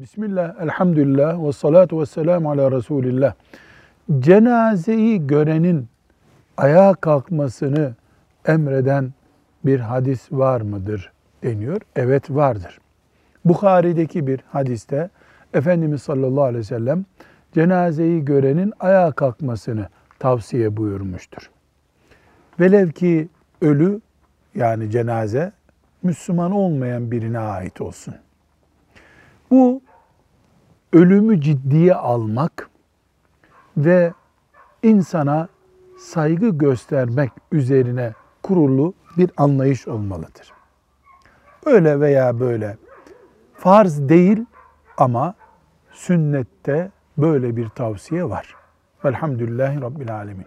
Bismillah, elhamdülillah ve salatu ve selamu ala Resulillah. Cenazeyi görenin ayağa kalkmasını emreden bir hadis var mıdır deniyor. Evet vardır. Bukhari'deki bir hadiste Efendimiz sallallahu aleyhi ve sellem cenazeyi görenin ayağa kalkmasını tavsiye buyurmuştur. Velev ki ölü yani cenaze Müslüman olmayan birine ait olsun. Bu ölümü ciddiye almak ve insana saygı göstermek üzerine kurulu bir anlayış olmalıdır. Öyle veya böyle farz değil ama sünnette böyle bir tavsiye var. Velhamdülillahi Rabbil Alemin.